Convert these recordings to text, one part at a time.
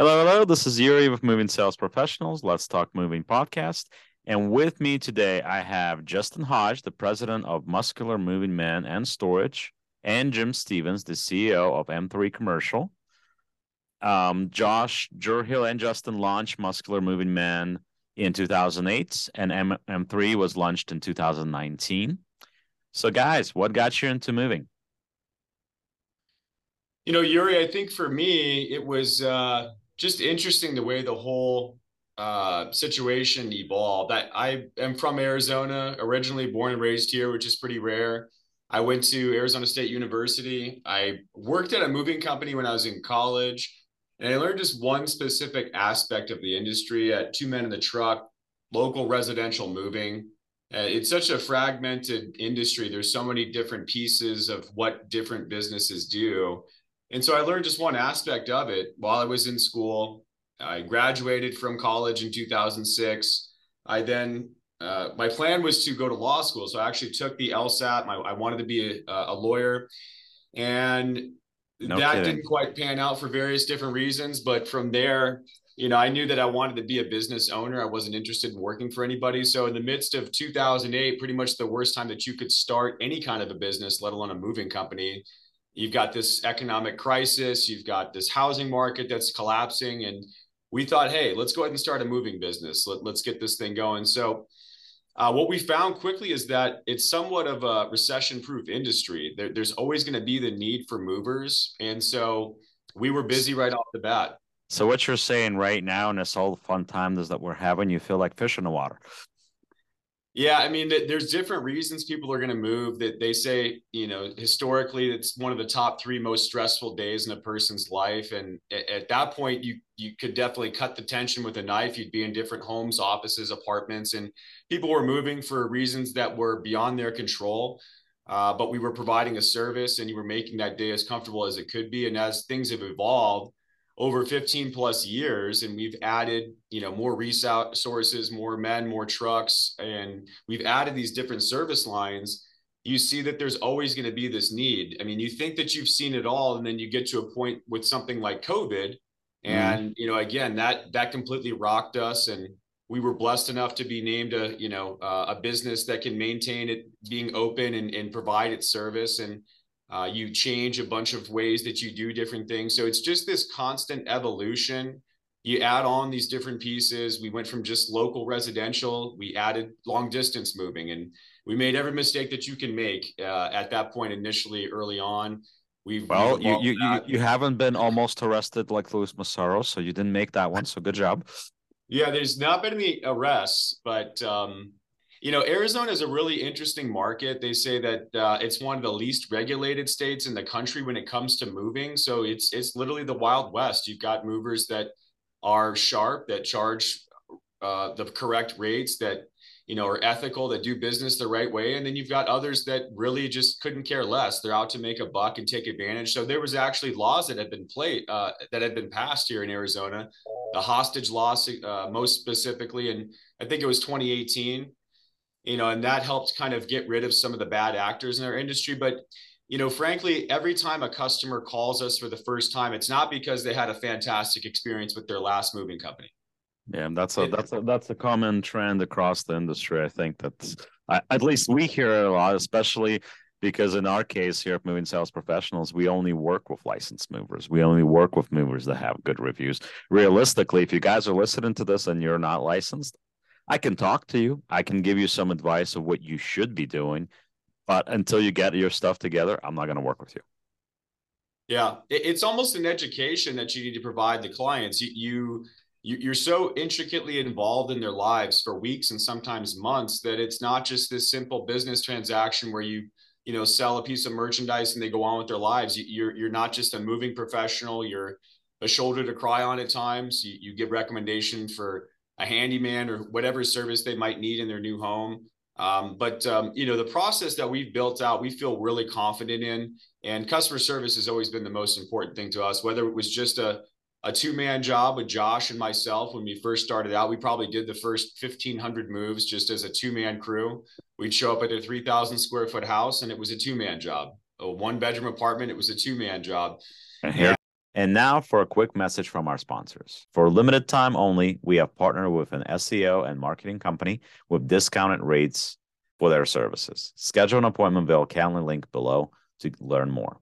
Hello, hello. This is Yuriy with Moving Sales Professionals. Let's Talk Moving podcast. And with me today, I have Justin Hodge, the president of Muscular Moving Men and Storage, and Jim Stevens, the CEO of M3 Commercial. Um, Josh Jurhill and Justin launched Muscular Moving Men in 2008, and M- M3 was launched in 2019. So, guys, what got you into moving? You know, Yuriy, I think for me, it was uh, just interesting the way the whole uh, situation evolved. I, I am from Arizona, originally born and raised here, which is pretty rare. I went to Arizona State University. I worked at a moving company when I was in college, and I learned just one specific aspect of the industry at Two Men in the Truck, local residential moving. Uh, it's such a fragmented industry. There's so many different pieces of what different businesses do. And so I learned just one aspect of it while I was in school. I graduated from college in 2006. I then, uh, my plan was to go to law school. So I actually took the LSAT. My, I wanted to be a, a lawyer. And no that kidding. didn't quite pan out for various different reasons. But from there, you know, I knew that I wanted to be a business owner. I wasn't interested in working for anybody. So in the midst of 2008, pretty much the worst time that you could start any kind of a business, let alone a moving company, You've got this economic crisis, you've got this housing market that's collapsing. And we thought, hey, let's go ahead and start a moving business. Let, us get this thing going. So, uh, what we found quickly is that it's somewhat of a recession proof industry. There, there's always going to be the need for movers. And so, we were busy right off the bat. So, what you're saying right now, and all the fun times that we're having, you feel like fish in the water. Yeah, I mean, there's different reasons people are going to move. That they say, you know, historically, it's one of the top three most stressful days in a person's life, and at that point, you you could definitely cut the tension with a knife. You'd be in different homes, offices, apartments, and people were moving for reasons that were beyond their control. Uh, but we were providing a service, and you were making that day as comfortable as it could be. And as things have evolved, over 15 plus years and we've added you know more resources more men more trucks and we've added these different service lines you see that there's always going to be this need i mean you think that you've seen it all and then you get to a point with something like covid mm-hmm. and mm. you know again that that completely rocked us and we were blessed enough to be named a you know uh, a business that can maintain it being open and, and provide its service and uh, you change a bunch of ways that you do different things. So it's just this constant evolution. You add on these different pieces. We went from just local residential, we added long distance moving, and we made every mistake that you can make uh, at that point initially early on. We've well, you you, you, you haven't been almost arrested like Luis Massaro, so you didn't make that one. So good job. Yeah, there's not been any arrests, but um, you know, Arizona is a really interesting market. They say that uh, it's one of the least regulated states in the country when it comes to moving. So it's it's literally the Wild West. You've got movers that are sharp, that charge uh, the correct rates, that you know are ethical, that do business the right way, and then you've got others that really just couldn't care less. They're out to make a buck and take advantage. So there was actually laws that had been played uh, that had been passed here in Arizona, the hostage law, uh, most specifically, and I think it was 2018 you know, and that helped kind of get rid of some of the bad actors in our industry. But, you know, frankly, every time a customer calls us for the first time, it's not because they had a fantastic experience with their last moving company. Yeah, that's a that's a that's a common trend across the industry. I think that's at least we hear it a lot, especially because in our case here at Moving Sales Professionals, we only work with licensed movers. We only work with movers that have good reviews. Realistically, if you guys are listening to this and you're not licensed, I can talk to you. I can give you some advice of what you should be doing. But until you get your stuff together, I'm not going to work with you. Yeah, it's almost an education that you need to provide the clients. You, you you're so intricately involved in their lives for weeks and sometimes months that it's not just this simple business transaction where you you know sell a piece of merchandise and they go on with their lives. You're you're not just a moving professional. You're a shoulder to cry on at times. You, you give recommendation for a handyman or whatever service they might need in their new home. Um, but um, you know the process that we've built out, we feel really confident in, and customer service has always been the most important thing to us. Whether it was just a a two man job with Josh and myself when we first started out, we probably did the first fifteen hundred moves just as a two man crew. We'd show up at a three thousand square foot house, and it was a two man job. A one bedroom apartment, it was a two man job. And now for a quick message from our sponsors. For limited time only, we have partnered with an SEO and marketing company with discounted rates for their services. Schedule an appointment via Calendly link below to learn more.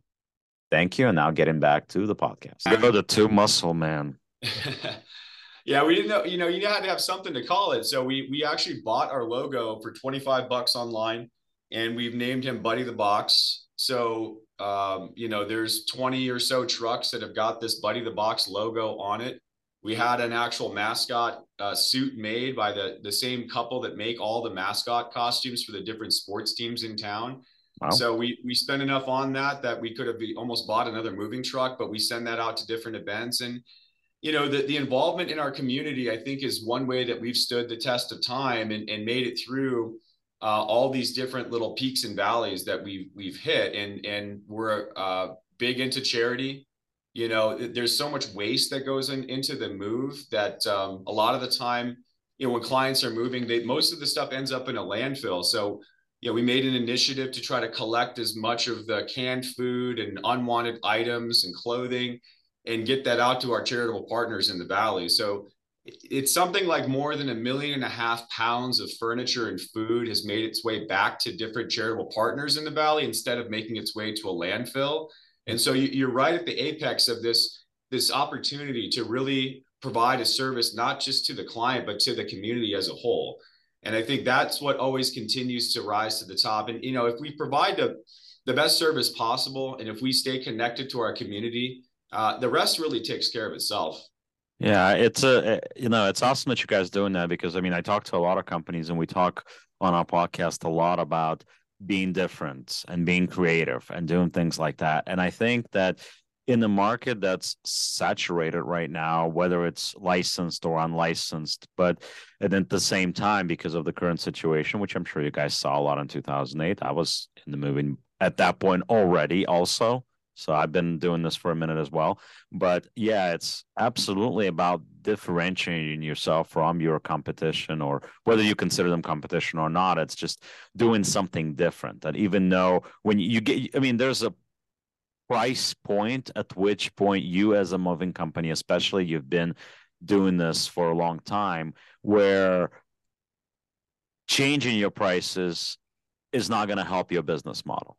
Thank you. And now getting back to the podcast. Go the two muscle man. yeah, we didn't know, you know, you had to have something to call it. So we we actually bought our logo for 25 bucks online and we've named him Buddy the Box. So um, you know, there's 20 or so trucks that have got this Buddy the Box logo on it. We had an actual mascot uh, suit made by the the same couple that make all the mascot costumes for the different sports teams in town. Wow. So we we spent enough on that that we could have almost bought another moving truck, but we send that out to different events and you know the, the involvement in our community i think is one way that we've stood the test of time and, and made it through uh, all these different little peaks and valleys that we've we've hit, and and we're uh, big into charity. You know, there's so much waste that goes in, into the move that um, a lot of the time, you know, when clients are moving, they most of the stuff ends up in a landfill. So, you know, we made an initiative to try to collect as much of the canned food and unwanted items and clothing and get that out to our charitable partners in the valley. So it's something like more than a million and a half pounds of furniture and food has made its way back to different charitable partners in the valley instead of making its way to a landfill. And so you, are right at the apex of this this opportunity to really provide a service not just to the client but to the community as a whole. And i think that's what always continues to rise to the top. And you know if we provide the the best service possible and if we stay connected to our community uh, the rest really takes care of itself yeah, it's a eh, you know it's awesome that you guys doing that because I mean I talk to a lot of companies and we talk on our podcast a lot about being different and being creative and doing things like that. And I think that in the market that's saturated right now, whether it's licensed or unlicensed, but and at the same time, because of the current situation, which I'm sure you guys saw a lot in 2008, I was in the moving at that point already also. So I've been doing this for a minute as well. But yeah, it's absolutely about differentiating yourself from your competition or whether you consider them competition or not. It's just doing something different. That even though when you get, I mean, there's a price point at which point you as a moving company, especially you've been doing this for a long time, where changing your prices is not going to help your business model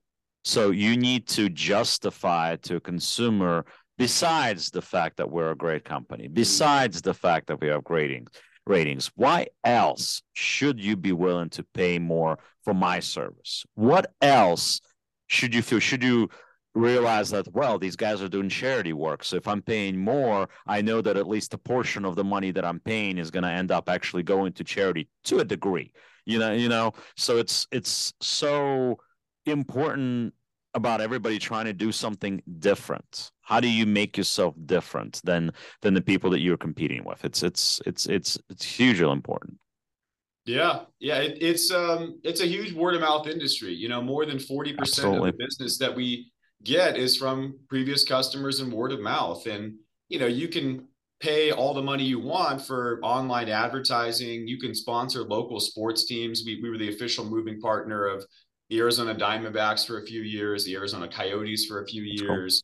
so you need to justify to a consumer, besides the fact that we're a great company, mm-hmm. besides the fact that we have ratings, ratings, why else should you be willing to pay more for my service? What else should you feel? Should you realize that well these guys are doing charity work so if i'm paying more i know that at least a portion of the money that i'm paying is going to end up actually going to charity to a degree you know you know so it's it's so important about everybody trying to do something different? How do you make yourself different than than the people that you're competing with? It's it's it's it's it's hugely important. Yeah yeah it, it's um it's a huge word of mouth industry. You know more than 40% Absolutely. of the business that we get is from previous customers and word of mouth. And you know you can pay all the money you want for online advertising. You can sponsor local sports teams. We, we were the official moving partner of the Arizona Diamondbacks for a few years, the Arizona Coyotes for a few years,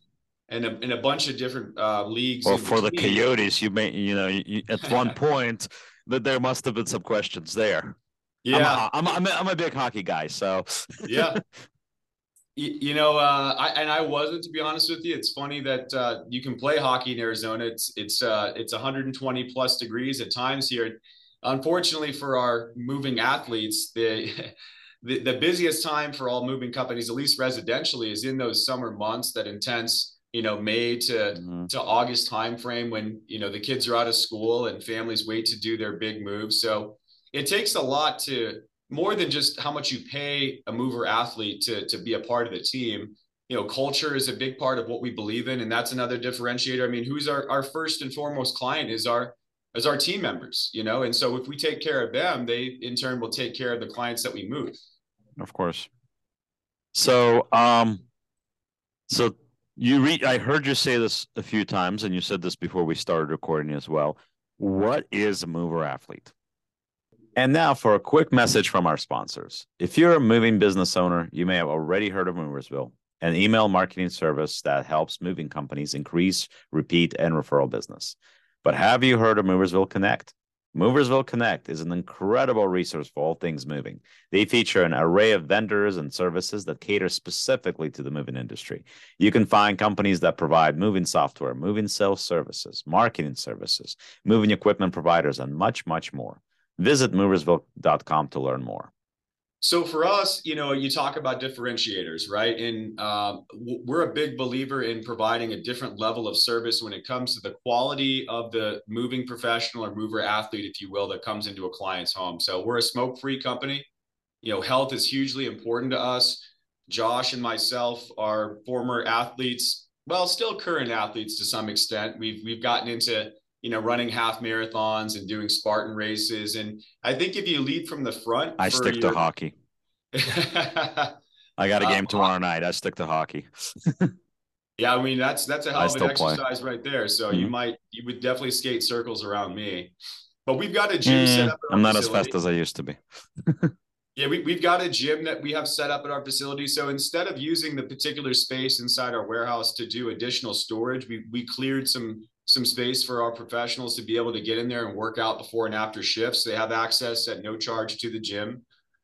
cool. and, a, and a bunch of different uh, leagues. Well, for the Coyotes, you may, you know, you, at one point that there must have been some questions there. Yeah, I'm a, I'm, a, I'm a big hockey guy, so yeah. You, you know, uh, I and I wasn't to be honest with you. It's funny that uh, you can play hockey in Arizona. It's it's uh, it's 120 plus degrees at times here. Unfortunately for our moving athletes, the the, the busiest time for all moving companies, at least residentially, is in those summer months, that intense, you know, May to mm-hmm. to August timeframe when you know the kids are out of school and families wait to do their big moves. So it takes a lot to more than just how much you pay a mover athlete to to be a part of the team. You know, culture is a big part of what we believe in, and that's another differentiator. I mean, who's our our first and foremost client is our as our team members, you know, and so if we take care of them, they in turn will take care of the clients that we move of course. So, um, so you read. I heard you say this a few times, and you said this before we started recording as well. What is a mover athlete? And now for a quick message from our sponsors. If you're a moving business owner, you may have already heard of Moversville. an email marketing service that helps moving companies increase, repeat, and referral business. But have you heard of Moversville Connect? Moversville Connect is an incredible resource for all things moving. They feature an array of vendors and services that cater specifically to the moving industry. You can find companies that provide moving software, moving sales services, marketing services, moving equipment providers, and much, much more. Visit moversville.com to learn more. So for us, you know, you talk about differentiators, right? And um, we're a big believer in providing a different level of service when it comes to the quality of the moving professional or mover athlete, if you will, that comes into a client's home. So we're a smoke-free company. You know, health is hugely important to us. Josh and myself are former athletes, well, still current athletes to some extent. We've we've gotten into you know, running half marathons and doing Spartan races. And I think if you lead from the front, I stick your... to hockey. I got a game uh, tomorrow night. I stick to hockey. yeah, I mean that's that's a hell of an exercise play. right there. So mm-hmm. you might you would definitely skate circles around me. But we've got a gym mm, set up. I'm not facility. as fast as I used to be. yeah, we, we've got a gym that we have set up at our facility. So instead of using the particular space inside our warehouse to do additional storage, we we cleared some some space for our professionals to be able to get in there and work out before and after shifts. They have access at no charge to the gym.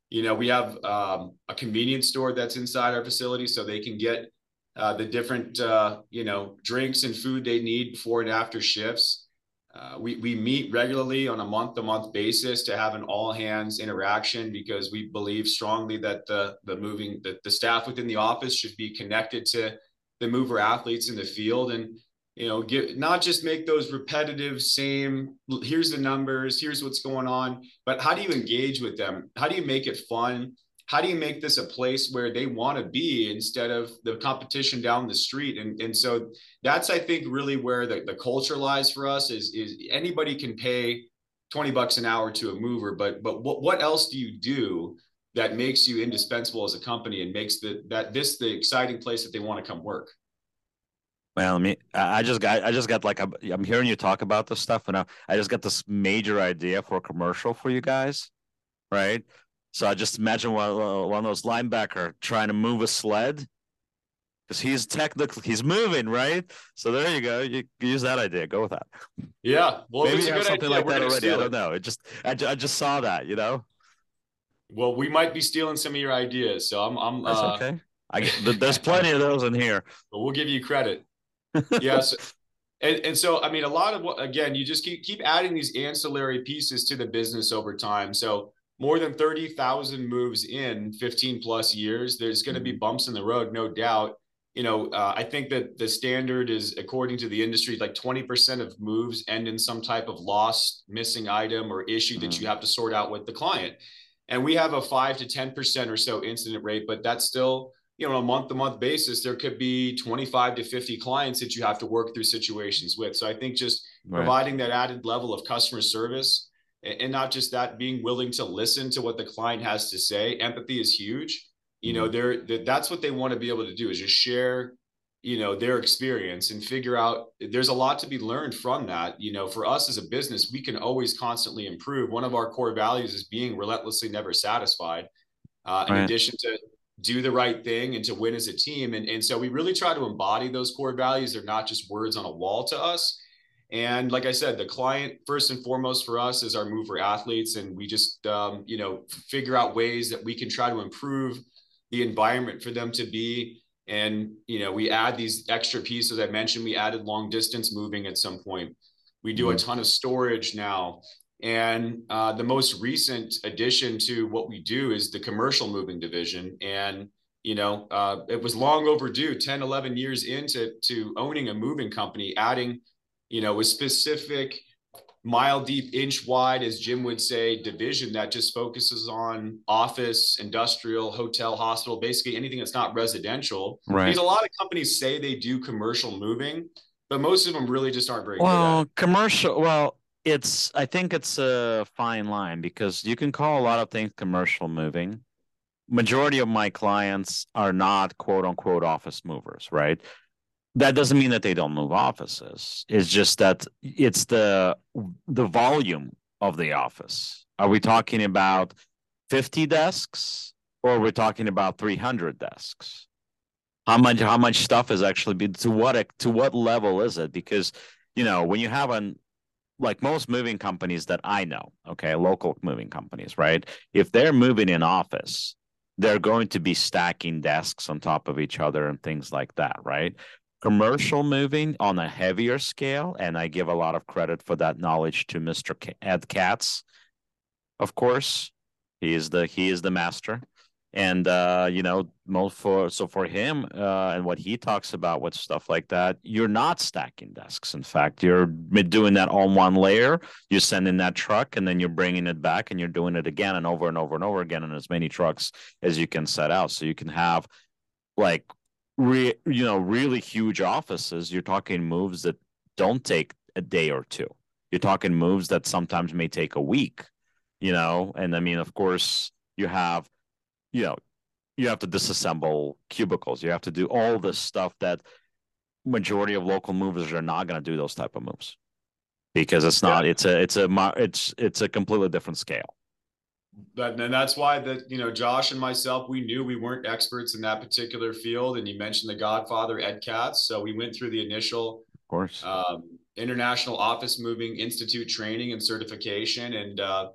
You know, we have um, a convenience store that's inside our facility so they can get uh, the different, uh, you know, drinks and food they need before and after shifts. Uh, we, we meet regularly on a month to month basis to have an all hands interaction because we believe strongly that the, the moving, the, the staff within the office should be connected to the mover athletes in the field. And you know get not just make those repetitive same here's the numbers here's what's going on but how do you engage with them? How do you make it fun? How do you make this a place where they want to be instead of the competition down the street? And, and so that's i think really where the, the culture lies for us is is anybody can pay 20 bucks an hour to a mover but but what, what else do you do that makes you indispensable as a company and makes the that this the exciting place that they want to come work well, I mean, I just got, I just got like, I'm, I'm hearing you talk about this stuff, and I, I just got this major idea for a commercial for you guys, right? So I just imagine one, one of those linebacker trying to move a sled, because he's technically he's moving, right? So there you go. You use that idea. Go with that. Yeah, well, maybe you have something idea. like We're that already. I don't know. It just, I, I just saw that, you know. Well, we might be stealing some of your ideas, so I'm, I'm. That's uh... okay. I, there's plenty of those in here. But we'll give you credit yes. And, and so, I mean, a lot of what, again, you just keep, keep adding these ancillary pieces to the business over time. So, more than 30,000 moves in 15 plus years, there's going to be mm-hmm. bumps in the road, no doubt. You know, uh, I think that the standard is, according to the industry, like 20% of moves end in some type of lost, missing item or issue mm-hmm. that you mm-hmm. have to sort out with the client. And we have a five to 10% or so incident rate, but that's still you know, on a month to month basis, there could be 25 to 50 clients that you have to work through situations with. So I think just right. providing that added level of customer service and not just that, being willing to listen to what the client has to say. Empathy is huge. You know, mm-hmm. they're, that's what they want to be able to do is just share, you know, their experience and figure out there's a lot to be learned from that. You know, for us as a business, we can always constantly improve. One of our core values is being relentlessly never satisfied. Uh, in right. addition to do the right thing and to win as a team. And, and so we really try to embody those core values. They're not just words on a wall to us. And like I said, the client first and foremost for us is our mover athletes, and we just um, you know figure out ways that we can try to improve the environment for them to be. And you know we add these extra pieces. I mentioned we added long distance moving at some point. We do mm-hmm. a ton of storage now. And uh, the most recent addition to what we do is the commercial moving division. And, you know, uh, it was long overdue 10, 11 years into to owning a moving company, adding, you know, a specific mile deep, inch wide, as Jim would say, division that just focuses on office, industrial, hotel, hospital, basically anything that's not residential. Right. Because a lot of companies say they do commercial moving, but most of them really just aren't very well, commercial. Well, it's I think it's a fine line because you can call a lot of things commercial moving. Majority of my clients are not quote unquote office movers, right? That doesn't mean that they don't move offices. It's just that it's the the volume of the office. Are we talking about 50 desks or we're we talking about 300 desks? how much how much stuff is actually be to what to what level is it because you know when you have an like most moving companies that I know, okay, local moving companies, right? If they're moving in office, they're going to be stacking desks on top of each other and things like that, right? Commercial moving on a heavier scale, and I give a lot of credit for that knowledge to Mr. Ed Katz, of course. He is the he is the master and uh, you know most for so for him uh, and what he talks about with stuff like that you're not stacking desks in fact. You're doing that on one layer. You're sending that truck and then you're bringing it back and you're doing it again and over and over and over again in as many trucks as you can set out. So you can have like re, you know really huge offices. You're talking moves that don't take a day or two. You're talking moves that sometimes may take a week you know? And i mean of course you have you know, you have to disassemble cubicles. You have to do all this stuff that majority of local movers are not going to do those type of moves because it's not. Yeah. It's a. It's a. It's it's a completely different scale. But and that's why that you know Josh and myself we knew we weren't experts in that particular field, and you mentioned the Godfather Ed Katz, so we went through the initial, of course, um, International Office Moving Institute training and certification, and uh,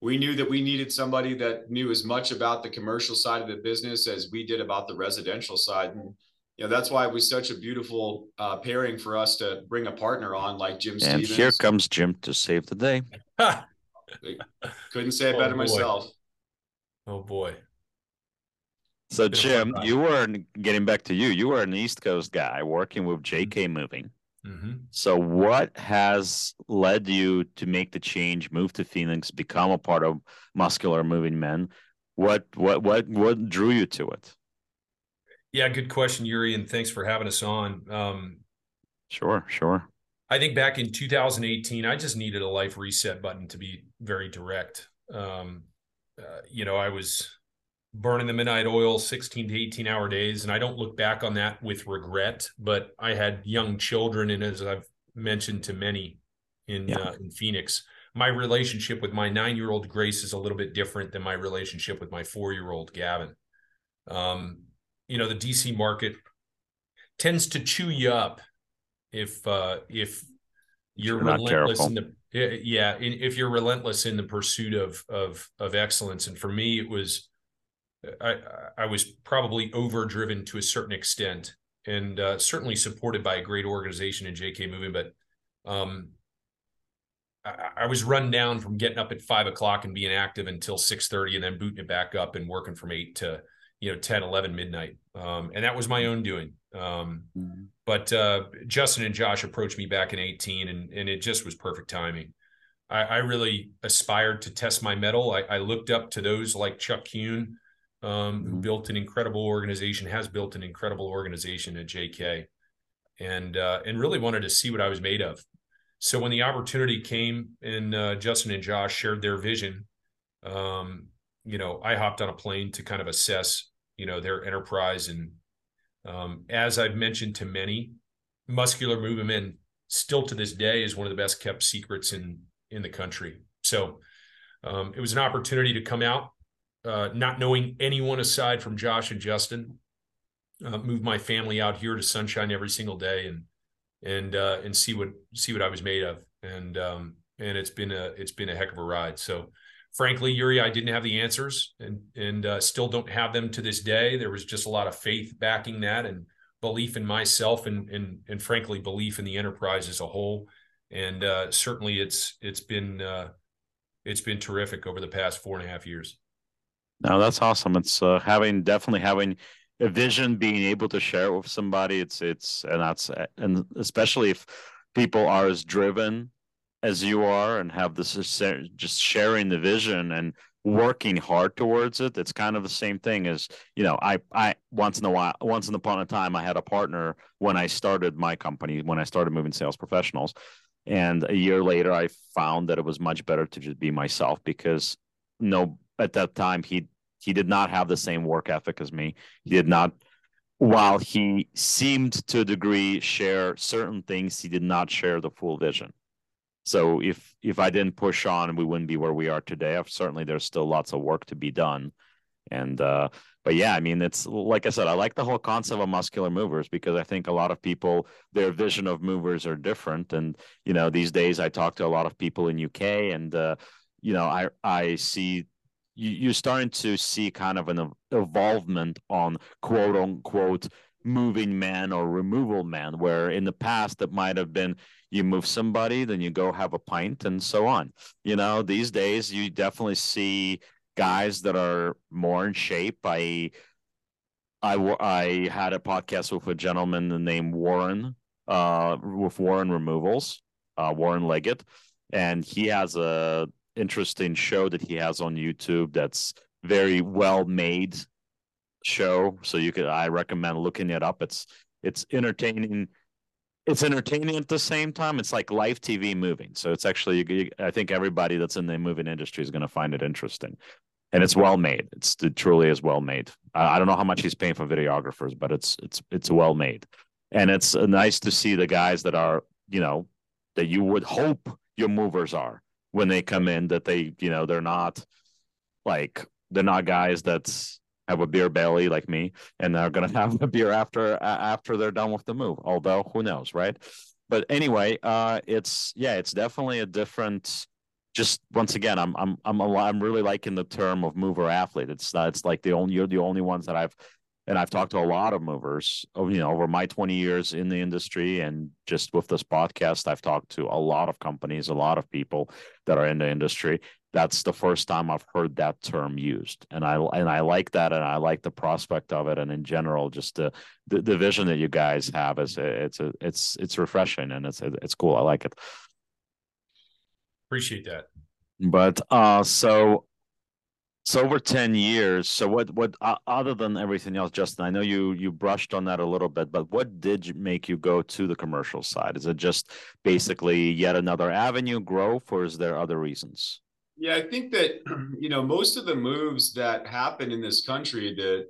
we knew that we needed somebody that knew as much about the commercial side of the business as we did about the residential side. And you know, that's why it was such a beautiful uh, pairing for us to bring a partner on like Jim and Stevens. here comes Jim to save the day. Couldn't say it oh, better boy. myself. Oh boy. So Jim, you were getting back to you. You were an East Coast guy working with JK Moving. Mm-hmm. So, what has led you to make the change, move to Phoenix, become a part of Muscular Moving Men? What what what what drew you to it? Yeah, good question, Yuriy, and thanks for having us on. Um, sure, sure. I think back in 2018, I just needed a life reset button to be very direct. Um, uh, you know, I was burning the midnight oil 16 to 18 hour days. And i don't look back on that with regret but i had young children. And as i've mentioned to many in yeah. uh, in phoenix my relationship with my nine year old grace is a little bit different than my relationship with my four year old gavin. Um, you know the dc market tends to chew you up if uh if you're, you're relentless in the yeah if you're relentless in the pursuit of of of excellence. And for me it was I, I was probably overdriven to a certain extent and uh, certainly supported by a great organization in JK Moving, but um, I, I, was run down from getting up at five o'clock and being active until 6.30 and then booting it back up and working from 8 to you know 10 11 midnight um, and that was my own doing um, mm-hmm. but uh, justin and josh approached me back in 18 and, and it just was perfect timing I, I really aspired to test my mettle. I, I looked up to those like chuck Kuehn um, who mm-hmm. built an incredible organization, has built an incredible organization at JK, and uh, and really wanted to see what I was made of. So when the opportunity came, and uh, Justin and Josh shared their vision, um, you know, I hopped on a plane to kind of assess, you know, their enterprise. And um, as I've mentioned to many, Muscular Moving Men still to this day is one of the best kept secrets in in the country. So um, it was an opportunity to come out uh, not knowing anyone aside from Josh and Justin. Uh, move my family out here to Sunshine every single day and and uh, and see what see what I was made of. And um, and it's been a it's been a heck of a ride. So frankly, Yuriy, I didn't have the answers and and uh, still don't have them to this day. There was just a lot of faith backing that and belief in myself and and and frankly belief in the enterprise as a whole. And uh, certainly, it's it's been uh, it's been terrific over the past four and a half years. No, that's awesome. It's uh, having definitely having a vision, being able to share it with somebody. It's it's and that's and especially if people are as driven as you are and have this just sharing the vision and working hard towards it it's kind of the same thing as you know i i once in a while once in upon a time i had a partner when i started my company when i started moving sales professionals and a year later i found that it was much better to just be myself because no at that time he he did not have the same work ethic as me. He did not while he seemed to a degree share certain things, he did not share the full vision. So if if I didn't push on, we wouldn't be where we are today. Certainly, there's still lots of work to be done, And uh, but yeah, I mean, it's like I said, I like the whole concept of muscular movers because I think a lot of people, their vision of movers are different. And you know, these days I talk to a lot of people in UK, and uh, you know, I I see you, you're starting to see kind of an evolvement on quote unquote moving man or removal man, where in the past it might have been you move somebody, then you go have a pint and so on. You know, these days you definitely see guys that are more in shape. I I I had a podcast with a gentleman named Warren, uh, with Warren Removals, uh, Warren Leggett, and he has a interesting show that he has on YouTube that's very well made show. So you could I recommend looking it up. It's it's entertaining. It's entertaining at the same time. It's like live TV moving. So it's actually I think everybody that's in the moving industry is going to find it interesting. And it's well made. It's it truly is well made. I, I don't know how much he's paying for videographers, but it's it's it's well made. And it's nice to see the guys that are, you know, that you would hope your movers are when they come in that they, you know, they're not like they're not guys that's have a beer belly like me and they're to have a beer after after they're done with the move although who knows right? But anyway uh it's yeah it's definitely a different just once again i'm i'm i'm a, i'm really liking the term of mover athlete. It's uh, it's like the only you're the only ones that i've and I've talked to a lot of movers, you know, over my 20 years in the industry, and just with this podcast, I've talked to a lot of companies, a lot of people that are in the industry. That's the first time I've heard that term used, and I and I like that, and I like the prospect of it, and in general, just the the, the vision that you guys have is it's a it's it's refreshing and it's it's cool. I like it. Appreciate that. But uh, so so over 10 years so what what uh, other than everything else justin i know you you brushed on that a little bit but what did make you go to the commercial side? Is it just basically yet another avenue growth or is there other reasons? Yeah i think that you know most of the moves that happen in this country that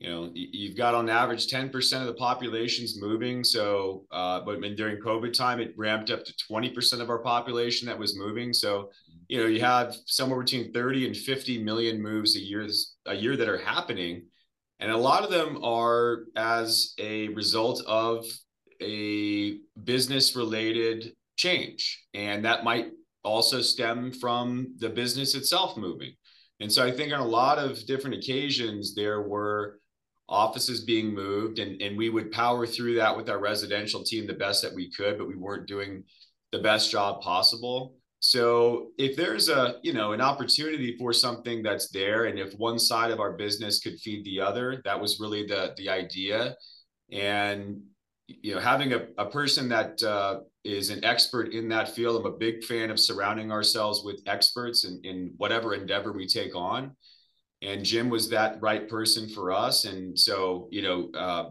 you know you've got on average 10% of the population's moving so uh, but during covid time it ramped up to 20% of our population that was moving. So you know you have somewhere between 30 and 50 million moves a year a year that are happening. And a lot of them are as a result of a business related change. And that might also stem from the business itself moving. And so i think on a lot of different occasions there were offices being moved and, and we would power through that with our residential team the best that we could but we weren't doing the best job possible so if there's a, you know, an opportunity for something that's there, and if one side of our business could feed the other, that was really the the idea. And you know, having a, a person that uh, is an expert in that field, I'm a big fan of surrounding ourselves with experts in, in whatever endeavor we take on. And Jim was that right person for us. And so, you know, uh,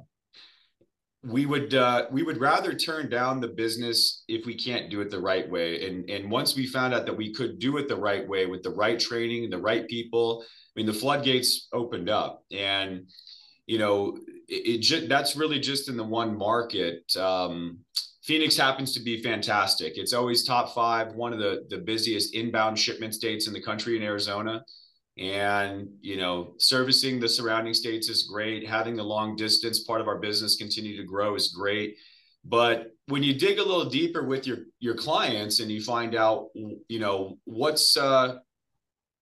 we would uh, we would rather turn down the business if we can't do it the right way. And and once we found out that we could do it the right way with the right training, the right people, I mean, the floodgates opened up, and you know, it, it just, that's really just in the one market. Um, Phoenix happens to be fantastic. It's always top five, one of the the busiest inbound shipment states in the country in Arizona and you know servicing the surrounding states is great. Having the long distance part of our business continue to grow is great. But when you dig a little deeper with your your clients and you find out you know what's uh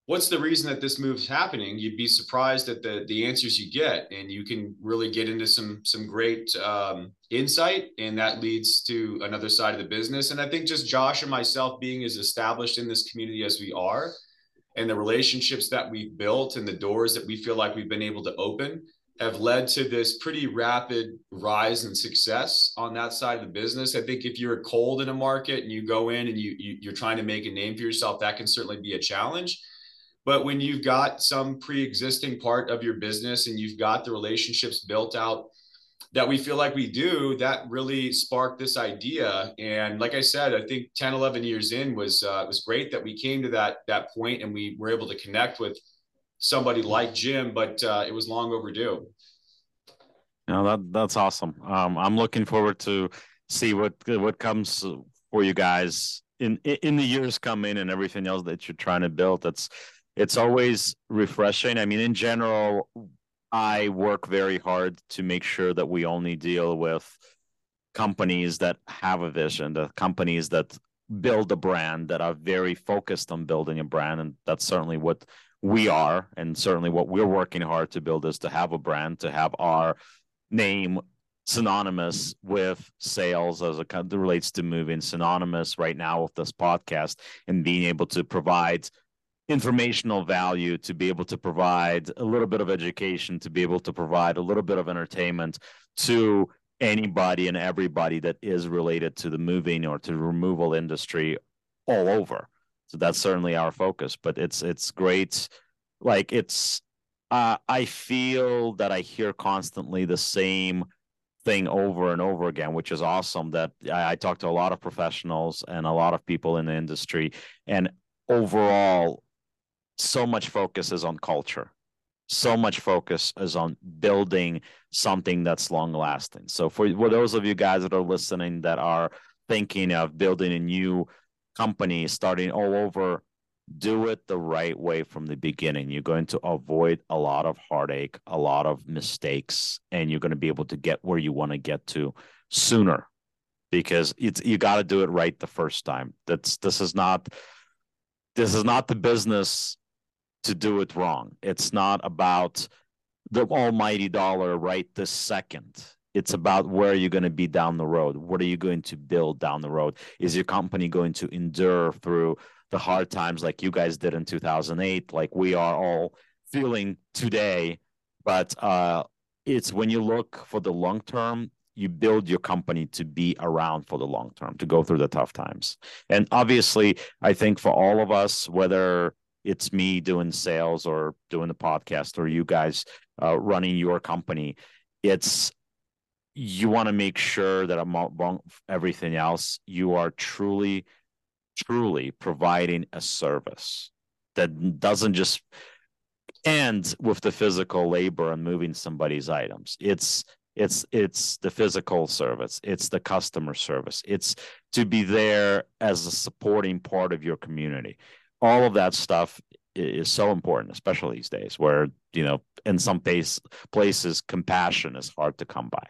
what's the reason that this move's happening you'd be surprised at the the answers you get. And you can really get into some some great um, insight and that leads to another side of the business. And i think just josh and myself being as established in this community as we are and the relationships that we've built and the doors that we feel like we've been able to open have led to this pretty rapid rise in success on that side of the business. I think if you're cold in a market and you go in and you, you are trying to make a name for yourself, that can certainly be a challenge. But when you've got some pre-existing part of your business and you've got the relationships built out that we feel like we do that really sparked this idea. And like i said i think 10 11 years in was uh, was great that we came to that that point and we were able to connect with somebody like jim but uh, it was long overdue. No that that's awesome. Um, i'm looking forward to see what what comes for you guys in in the years coming and everything else that you're trying to build. That's it's always refreshing. I mean, in general, I work very hard to make sure that we only deal with companies that have a vision, the companies that build a brand that are very focused on building a brand. And that's certainly what we are. And certainly what we're working hard to build is to have a brand to have our name synonymous with sales as it relates to moving synonymous right now with this podcast and being able to provide informational value to be able to provide a little bit of education to be able to provide a little bit of entertainment to anybody and everybody that is related to the moving or to the removal industry all over so that's certainly our focus but it's it's great like it's uh, i feel that i hear constantly the same thing over and over again, which is awesome. That I, I talk to a lot of professionals and a lot of people in the industry, and overall, so much focus is on culture. So much focus is on building something that's long lasting. So for, for those of you guys that are listening that are thinking of building a new company, starting all over, do it the right way from the beginning. You're going to avoid a lot of heartache, a lot of mistakes, and you're going to be able to get where you want to get to sooner because it's you got to do it right the first time. That's this is not this is not the business to do it wrong. It's not about the almighty dollar right this second. It's about where you're going to be down the road. What are you going to build down the road? Is your company going to endure through the hard times like you guys did in 2008, like we are all feeling today. But uh, it's when you look for the long term, you build your company to be around for the long term, to go through the tough times. And obviously, I think for all of us, whether it's me doing sales or doing the podcast or you guys uh, running your company, it's you want to make sure that among everything else, you are truly truly providing a service that doesn't just end with the physical labor and moving somebody's items. It's it's it's the physical service. It's the customer service. It's to be there as a supporting part of your community all of that stuff is so important especially these days where you know in some place, places compassion is hard to come by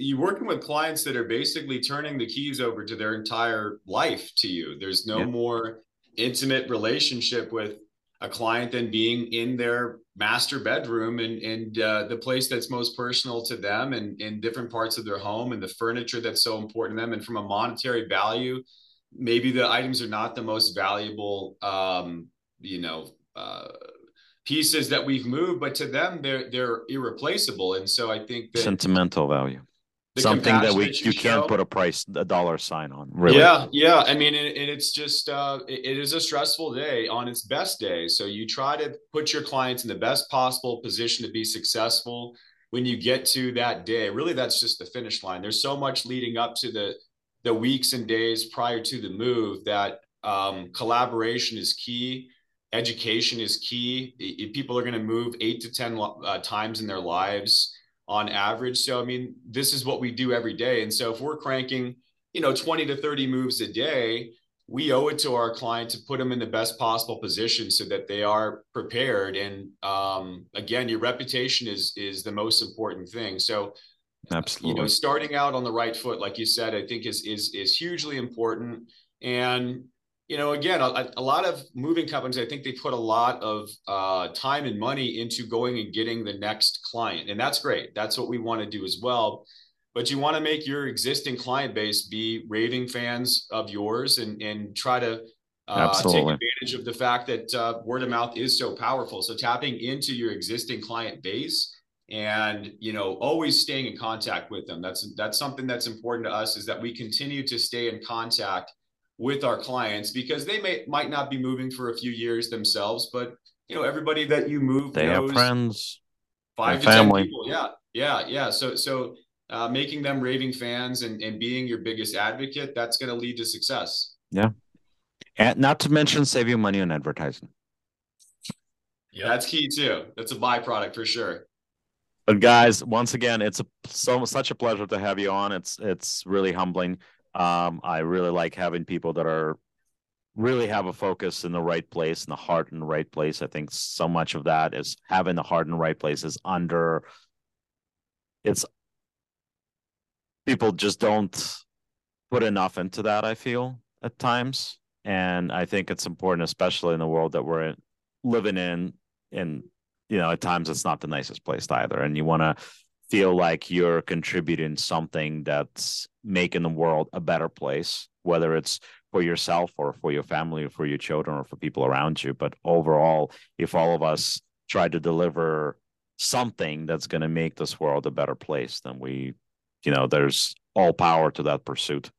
you're working with clients that are basically turning the keys over to their entire life to you. There's no yeah. more intimate relationship with a client than being in their master bedroom and and uh, the place that's most personal to them and in different parts of their home and the furniture that's so important to them and from a monetary value maybe the items are not the most valuable um, you know uh, pieces that we've moved but to them they're they're irreplaceable. And so i think that sentimental value. something that we you, you can't put a price a dollar sign on really. Yeah yeah. I mean and, it's just uh it, it is a stressful day on its best day. So you try to put your clients in the best possible position to be successful when you get to that day. Really that's just the finish line. There's so much leading up to the the weeks and days prior to the move that um, collaboration is key education is key people are going to move eight to ten uh, times in their lives on average. So, I mean, this is what we do every day. And so, if we're cranking, you know, 20 to 30 moves a day, we owe it to our client to put them in the best possible position so that they are prepared. And um, again, your reputation is is the most important thing. So, absolutely, you know, starting out on the right foot, like you said, I think is is is hugely important. And you know, again, a, a, lot of moving companies, I think they put a lot of uh, time and money into going and getting the next client. And that's great. That's what we want to do as well. But you want to make your existing client base be raving fans of yours and, and try to uh, take advantage of the fact that uh, word of mouth is so powerful. So tapping into your existing client base and you know always staying in contact with them that's that's something that's important to us is that we continue to stay in contact with our clients because they may might not be moving for a few years themselves, but you know everybody that you move they have friends, five to family. ten people. Yeah, yeah, yeah. So so uh, making them raving fans and and being your biggest advocate that's going to lead to success. Yeah, and not to mention saving money on advertising. Yeah, that's key too. That's a byproduct for sure. But guys, once again, it's a so such a pleasure to have you on. It's it's really humbling um, I really like having people that are really have a focus in the right place and the heart in the right place. I think so much of that is having the heart in the right place is under it's people just don't put enough into that, I feel at times. And I think it's important, especially in the world that we're living in, and you know, at times it's not the nicest place either. And you want to feel like you're contributing something that's making the world a better place, whether it's for yourself or for your family or for your children or for people around you. But overall, if all of us try to deliver something that's going to make this world a better place, then we, you know, there's all power to that pursuit.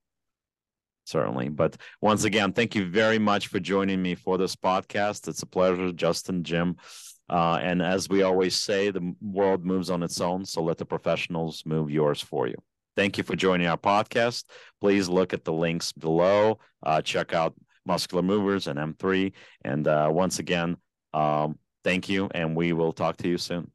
Certainly. But once again, thank you very much for joining me for this podcast. It's a pleasure, Justin, Jim. Uh, and as we always say, the world moves on its own. So let the professionals move yours for you. Thank you for joining our podcast. Please look at the links below. Uh, check out Muscular Movers and M3. And uh, once again, um, thank you, and we will talk to you soon.